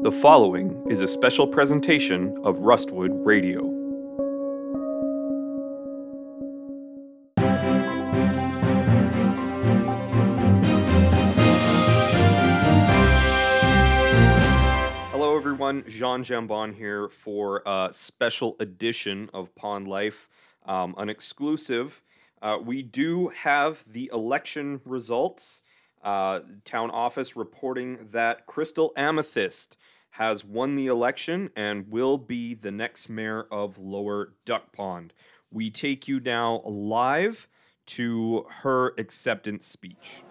The following is a special presentation of Rustwood Radio. Hello, everyone. Jean Jambon here for a special edition of Pond Life, um, an exclusive. Uh, we do have the election results. Uh, town office reporting that Crystal Amethyst has won the election and will be the next mayor of Lower Duck Pond. We take you now live to her acceptance speech.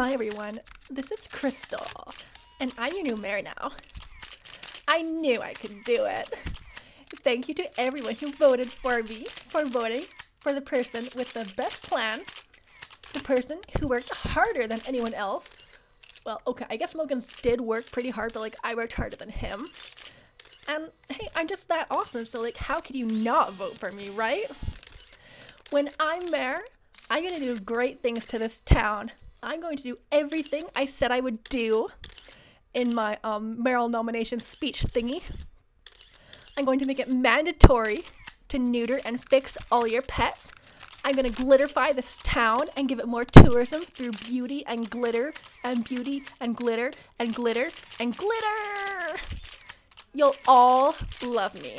Hi everyone, this is Crystal, and I'm your new mayor now. I knew I could do it. Thank you to everyone who voted for me, for voting for the person with the best plan, the person who worked harder than anyone else. Well, okay, I guess Mogans did work pretty hard, but like I worked harder than him. And hey, I'm just that awesome, so like how could you not vote for me, right? When I'm mayor, I'm gonna do great things to this town. I'm going to do everything I said I would do in my um, mayoral nomination speech thingy. I'm going to make it mandatory to neuter and fix all your pets. I'm going to glitterify this town and give it more tourism through beauty and glitter and beauty and glitter and glitter and glitter. You'll all love me.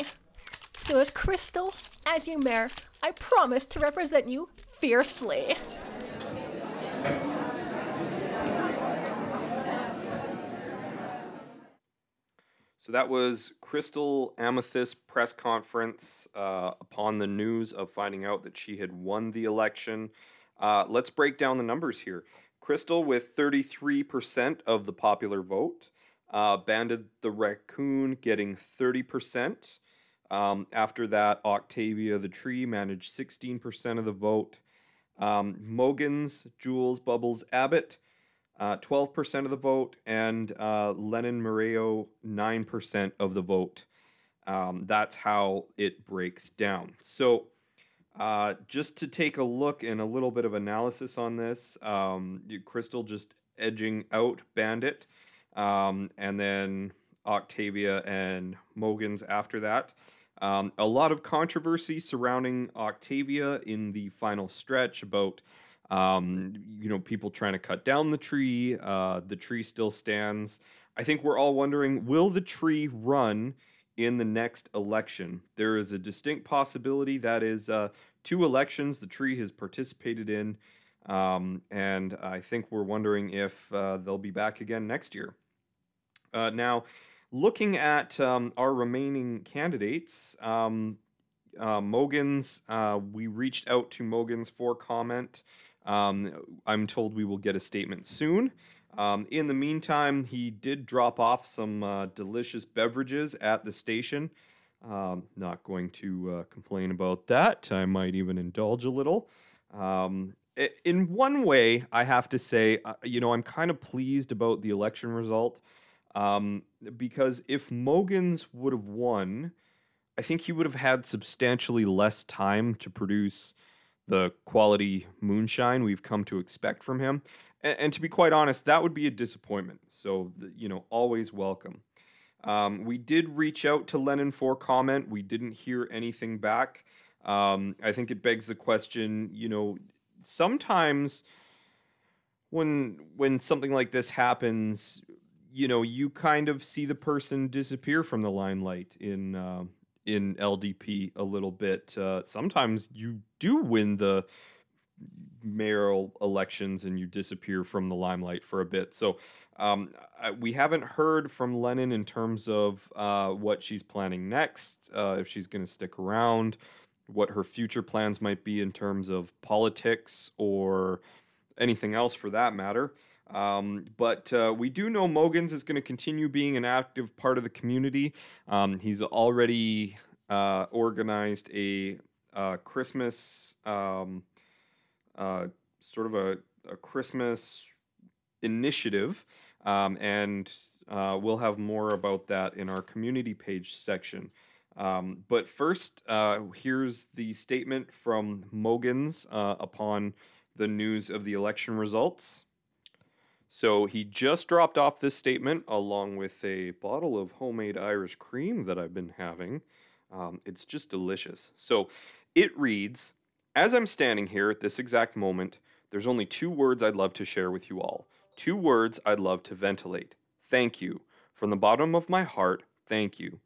So, as Crystal, as your mayor, I promise to represent you fiercely. So that was Crystal Amethyst press conference uh, upon the news of finding out that she had won the election. Uh, let's break down the numbers here. Crystal with 33% of the popular vote. Uh, Bandit the Raccoon getting 30%. Um, after that, Octavia the Tree managed 16% of the vote. Um, Mogans, Jules, Bubbles, Abbott uh, 12% of the vote, and uh, Lennon Moreo, 9% of the vote. Um, that's how it breaks down. So, uh, just to take a look and a little bit of analysis on this, um, Crystal just edging out Bandit, um, and then Octavia and Mogans after that. Um, a lot of controversy surrounding Octavia in the final stretch about um, you know, people trying to cut down the tree. Uh, the tree still stands. I think we're all wondering will the tree run in the next election? There is a distinct possibility that is uh, two elections the tree has participated in. Um, and I think we're wondering if uh, they'll be back again next year. Uh, now, looking at um, our remaining candidates, um, uh, Mogans, uh, we reached out to Mogans for comment. Um, I'm told we will get a statement soon. Um, in the meantime, he did drop off some uh, delicious beverages at the station. Um, not going to uh, complain about that. I might even indulge a little. Um, in one way, I have to say, uh, you know, I'm kind of pleased about the election result um, because if Mogans would have won, I think he would have had substantially less time to produce the quality moonshine we've come to expect from him. And, and to be quite honest, that would be a disappointment. So, you know, always welcome. Um, we did reach out to Lennon for comment. We didn't hear anything back. Um, I think it begs the question, you know, sometimes when when something like this happens, you know, you kind of see the person disappear from the limelight in uh, in LDP a little bit. Uh, sometimes you do win the mayoral elections and you disappear from the limelight for a bit. So um, I, we haven't heard from Lennon in terms of uh, what she's planning next, uh, if she's going to stick around, what her future plans might be in terms of politics or anything else for that matter. Um, but uh, we do know Mogans is going to continue being an active part of the community. Um, he's already uh, organized a uh, Christmas, um, uh, sort of a, a Christmas initiative, um, and uh, we'll have more about that in our community page section. Um, but first, uh, here's the statement from Mogans upon the news of the election results. So he just dropped off this statement along with a bottle of homemade Irish cream that I've been having. Um, it's just delicious. So it reads As I'm standing here at this exact moment, there's only two words I'd love to share with you all. Two words I'd love to ventilate. Thank you. From the bottom of my heart, thank you.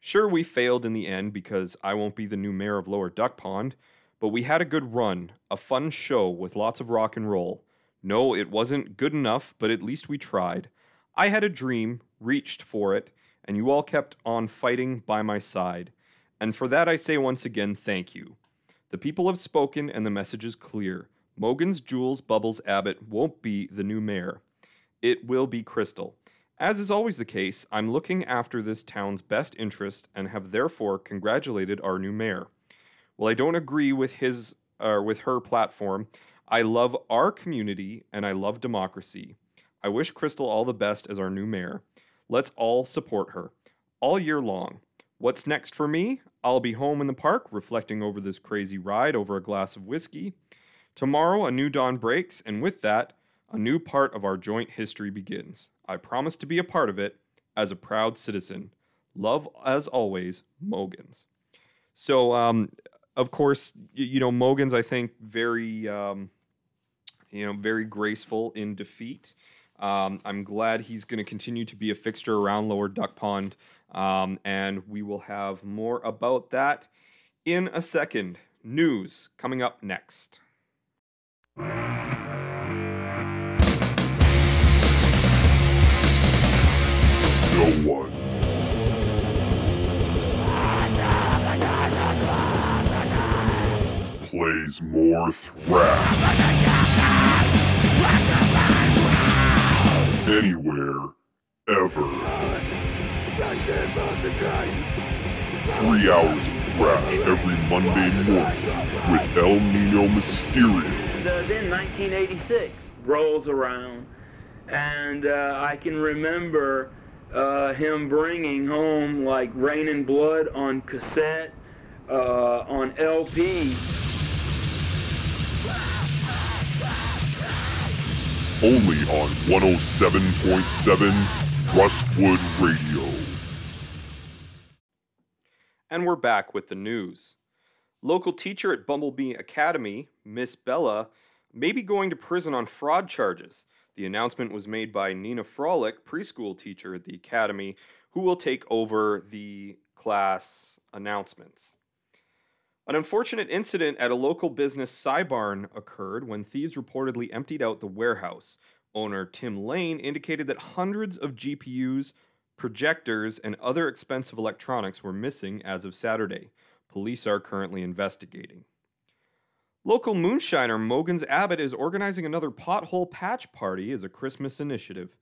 Sure, we failed in the end because I won't be the new mayor of Lower Duck Pond, but we had a good run, a fun show with lots of rock and roll. No, it wasn't good enough, but at least we tried. I had a dream, reached for it, and you all kept on fighting by my side. And for that I say once again, thank you. The people have spoken and the message is clear. Mogans Jules Bubbles Abbott won't be the new mayor. It will be Crystal. As is always the case, I'm looking after this town's best interest and have therefore congratulated our new mayor. While I don't agree with his or uh, with her platform, I love our community and I love democracy. I wish Crystal all the best as our new mayor. Let's all support her all year long. What's next for me? I'll be home in the park reflecting over this crazy ride over a glass of whiskey. Tomorrow, a new dawn breaks, and with that, a new part of our joint history begins. I promise to be a part of it as a proud citizen. Love, as always, Mogans. So, um, of course, you, know, Mogans, I think, very, um, you know, very graceful in defeat. Um, I'm glad he's going to continue to be a fixture around Lower Duck Pond, um, and we will have more about that in a second. News coming up next. no one. Plays more thrash. Anywhere, ever. Three hours of thrash every Monday morning with El Nino Mysterio. Then 1986 rolls around, and uh, I can remember uh, him bringing home like Reign in Blood on cassette, uh, on LP. Only on 107.7 Rustwood Radio. And we're back with the news. Local teacher at Bumblebee Academy, Miss Bella, may be going to prison on fraud charges. The announcement was made by Nina Frolick, preschool teacher at the academy, who will take over the class announcements. An unfortunate incident at a local business Cybarn occurred when thieves reportedly emptied out the warehouse. Owner Tim Lane indicated that hundreds of GPUs, projectors, and other expensive electronics were missing as of Saturday. Police are currently investigating. Local moonshiner Mogans Abbott is organizing another pothole patch party as a Christmas initiative.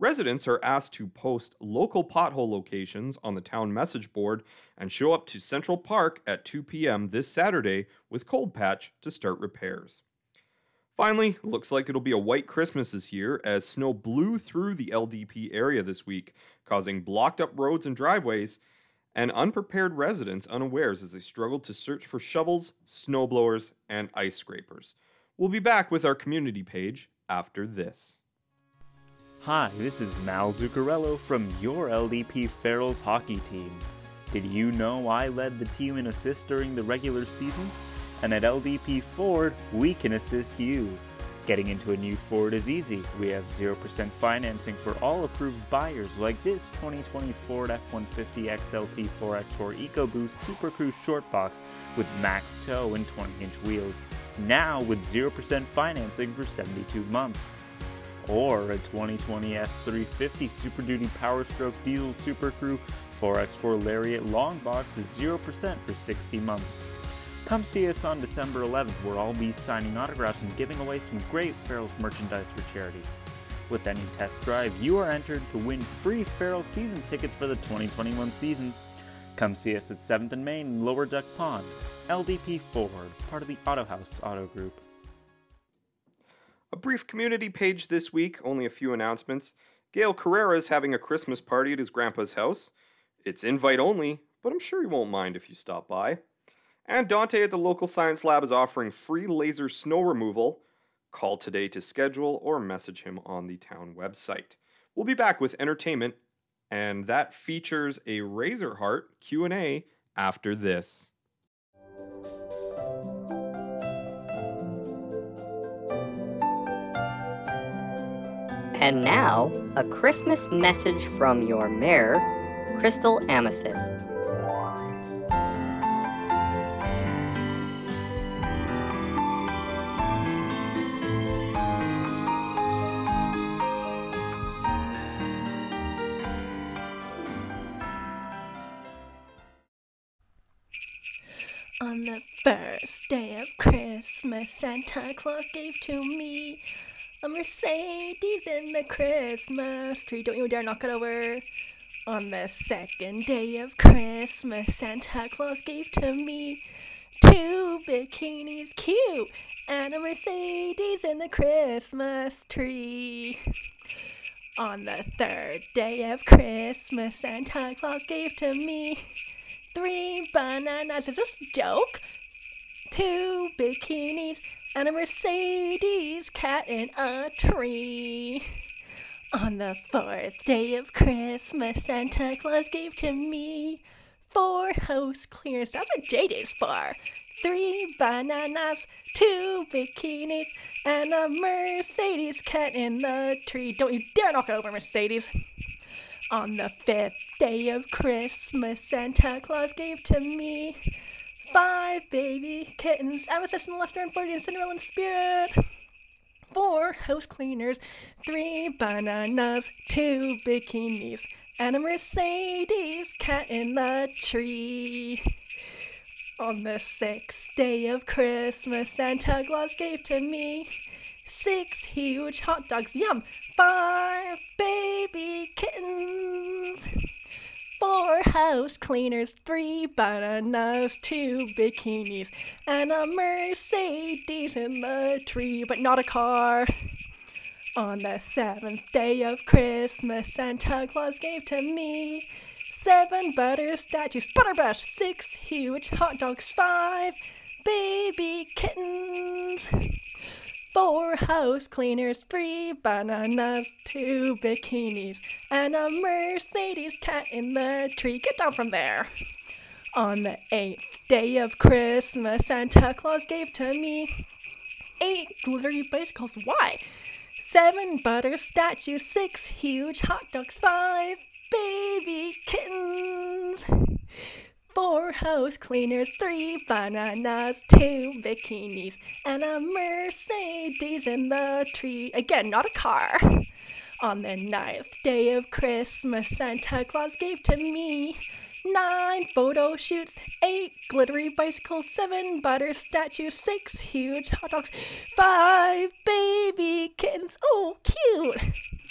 Residents are asked to post local pothole locations on the town message board and show up to Central Park at 2 p.m. this Saturday with Cold Patch to start repairs. Finally, looks like it'll be a white Christmas this year as snow blew through the LDP area this week, causing blocked up roads and driveways and unprepared residents unawares as they struggled to search for shovels, snowblowers, and ice scrapers. We'll be back with our community page after this. Hi, this is Mal Zuccarello from your LDP Ferals hockey team. Did you know I led the team in assists during the regular season? And at LDP Ford, we can assist you. Getting into a new Ford is easy. We have 0% financing for all approved buyers, like this 2020 Ford F-150 XLT 4x4 EcoBoost Super Crew Short Box with max tow and 20-inch wheels. Now with 0% financing for 72 months. Or a 2020 F350 Super Duty Power Stroke Diesel Super Crew 4x4 Lariat Long Box is 0% for 60 months. Come see us on December 11th, where I'll be signing autographs and giving away some great Ferals merchandise for charity. With any test drive, you are entered to win free Feral season tickets for the 2021 season. Come see us at 7th and Main Lower Duck Pond. LDP Forward, part of the Auto House Auto Group. A brief community page this week, only a few announcements. Gail Carrera is having a Christmas party at his grandpa's house. It's invite only, but I'm sure he won't mind if you stop by. And Dante at the local science lab is offering free laser snow removal. Call today to schedule or message him on the town website. We'll be back with entertainment and that features a Razorheart Q&A after this. And now, a Christmas message from your mayor, Crystal Amethyst. On the first day of Christmas, Santa Claus gave to me a Mercedes in the Christmas tree. Don't you dare knock it over. On the second day of Christmas, Santa Claus gave to me two bikinis, cute, and a Mercedes in the Christmas tree. On the third day of Christmas, Santa Claus gave to me three bananas. Is this a joke? Two bikinis and a Mercedes cat in a tree. On the fourth day of Christmas, Santa Claus gave to me four house cleaners. That's what JJ's for. Three bananas, two bikinis, and a Mercedes cat in the tree. Don't you dare knock over, Mercedes. On the fifth day of Christmas, Santa Claus gave to me five baby kittens, Amethyst and Lester and Flirty and Cinderella and Spirit. Four house cleaners, three bananas, two bikinis, and a Mercedes cat in the tree. On the sixth day of Christmas, Santa Claus gave to me six huge hot dogs, yum, five baby kittens, four house cleaners, three bananas, two bikinis, and a Mercedes in the tree, but not a car. On the seventh day of Christmas, Santa Claus gave to me seven butter statues, butterbrush, six huge hot dogs, five baby kittens, four house cleaners, three bananas, two bikinis, and a Mercedes cat in the tree. Get down from there. On the eighth day of Christmas, Santa Claus gave to me eight glittery bicycles. Why? Seven butter statues, six huge hot dogs, five baby kittens, four house cleaners, three bananas, two bikinis, and a Mercedes in the tree. Again, not a car. On the ninth day of Christmas, Santa Claus gave to me nine photo shoots, eight glittery bicycles, seven butter statues, six huge hot dogs, five baby kittens. Oh, cute!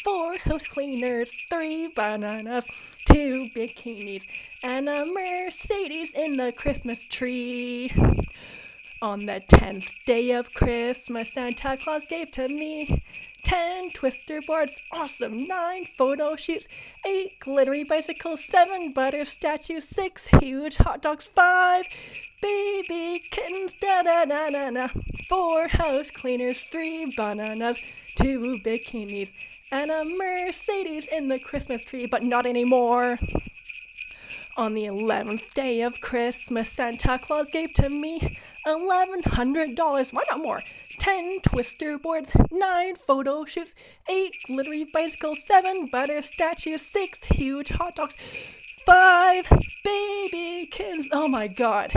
Four house cleaners, three bananas, two bikinis, and a Mercedes in the Christmas tree. On the tenth day of Christmas, Santa Claus gave to me ten twister boards, awesome, nine photo shoots, eight glittery bicycles, seven butter statues, six huge hot dogs, five baby kittens, da da da da da, four house cleaners, three bananas, two bikinis, and a Mercedes in the Christmas tree, but not anymore. On the 11th day of Christmas, Santa Claus gave to me $1,100. Why not more? 10 twister boards, 9 photo shoots, 8 glittery bicycles, 7 butter statues, 6 huge hot dogs, 5 baby kittens. Oh my god.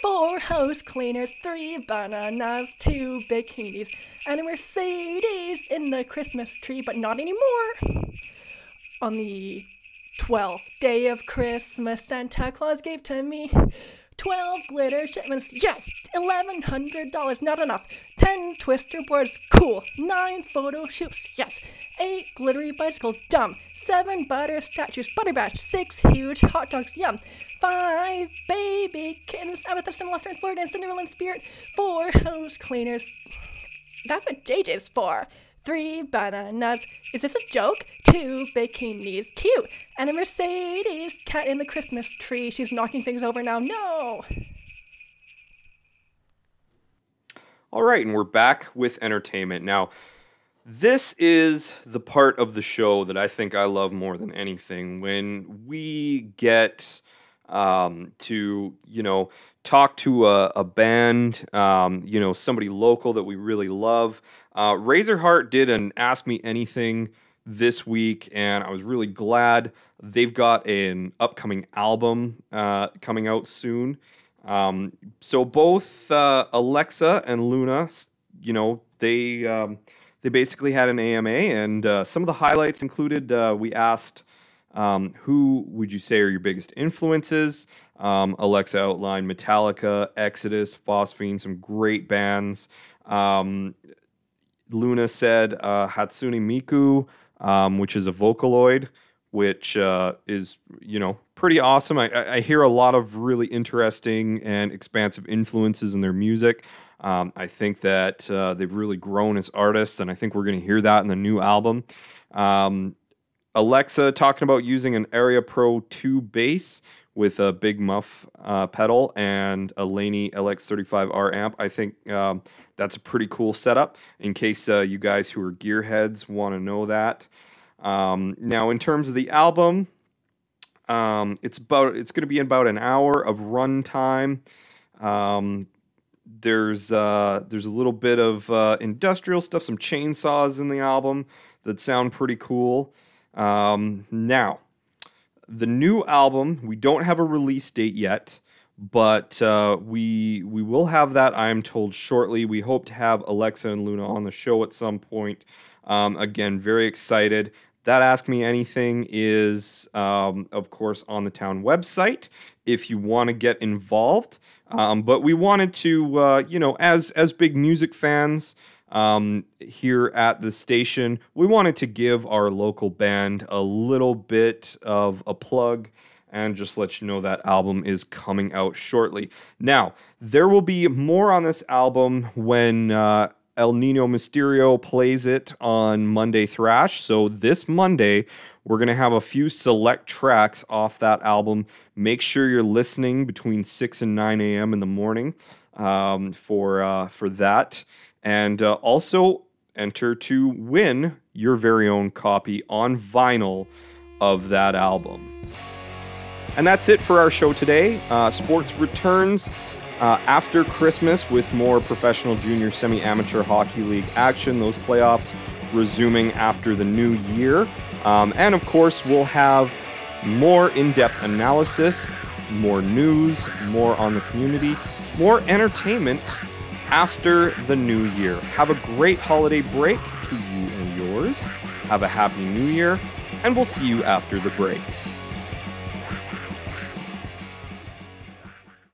4 house cleaners, 3 bananas, 2 bikinis, and a Mercedes in the Christmas tree, but not anymore. On the 12th day of Christmas, Santa Claus gave to me 12 glitter shipments, yes! $1,100, not enough. 10 twister boards, cool. 9 photo shoots, yes. 8 glittery bicycles, dumb. 7 butter statues, butter bash. 6 huge hot dogs, yum. 5 baby kittens, amethyst and luster and Florida and Cinderella and spirit. 4 hose cleaners. That's what JJ's for. Three bananas. Is this a joke? Two bikinis. Cute. And a Mercedes cat in the Christmas tree. She's knocking things over now. No. All right, and we're back with entertainment. Now, this is the part of the show that I think I love more than anything when we get um, to, you know, talk to a, a band, um, you know, somebody local that we really love. Uh, Razorheart did an Ask Me Anything this week, and I was really glad. They've got an upcoming album uh, coming out soon. Um, so both uh, Alexa and Luna, you know, they um, they basically had an AMA, and uh, some of the highlights included. Uh, we asked, um, who would you say are your biggest influences? Um, Alexa outlined Metallica, Exodus, Phosphine, some great bands. Um, Luna said uh, Hatsune Miku, um, which is a Vocaloid, which uh, is you know pretty awesome. I, I hear a lot of really interesting and expansive influences in their music. Um, I think that uh, they've really grown as artists, and I think we're going to hear that in the new album. Um, Alexa talking about using an Aria Pro 2 bass with a big muff uh, pedal and a Laney LX35R amp. I think um, that's a pretty cool setup in case uh, you guys who are gearheads want to know that. Um, now, in terms of the album, um, it's about it's going to be about an hour of runtime. Um, there's uh, there's a little bit of uh, industrial stuff, some chainsaws in the album that sound pretty cool. Um, now, the new album we don't have a release date yet, but uh, we we will have that. I am told shortly. We hope to have Alexa and Luna on the show at some point. Um, again, very excited. That Ask Me Anything is, um, of course, on the town website if you want to get involved. Um, but we wanted to, uh, you know, as as big music fans um, here at the station, we wanted to give our local band a little bit of a plug and just let you know that album is coming out shortly. Now, there will be more on this album when uh, El Nino Mysterio plays it on Monday Thrash. So this Monday, we're going to have a few select tracks off that album. Make sure you're listening between 6 and 9 a.m. in the morning um, for, uh, for that. And uh, also enter to win your very own copy on vinyl of that album. And that's it for our show today. Uh, sports returns uh, after Christmas, with more professional junior semi amateur hockey league action, those playoffs resuming after the new year. Um, and of course, we'll have more in depth analysis, more news, more on the community, more entertainment after the new year. Have a great holiday break to you and yours. Have a happy new year, and we'll see you after the break.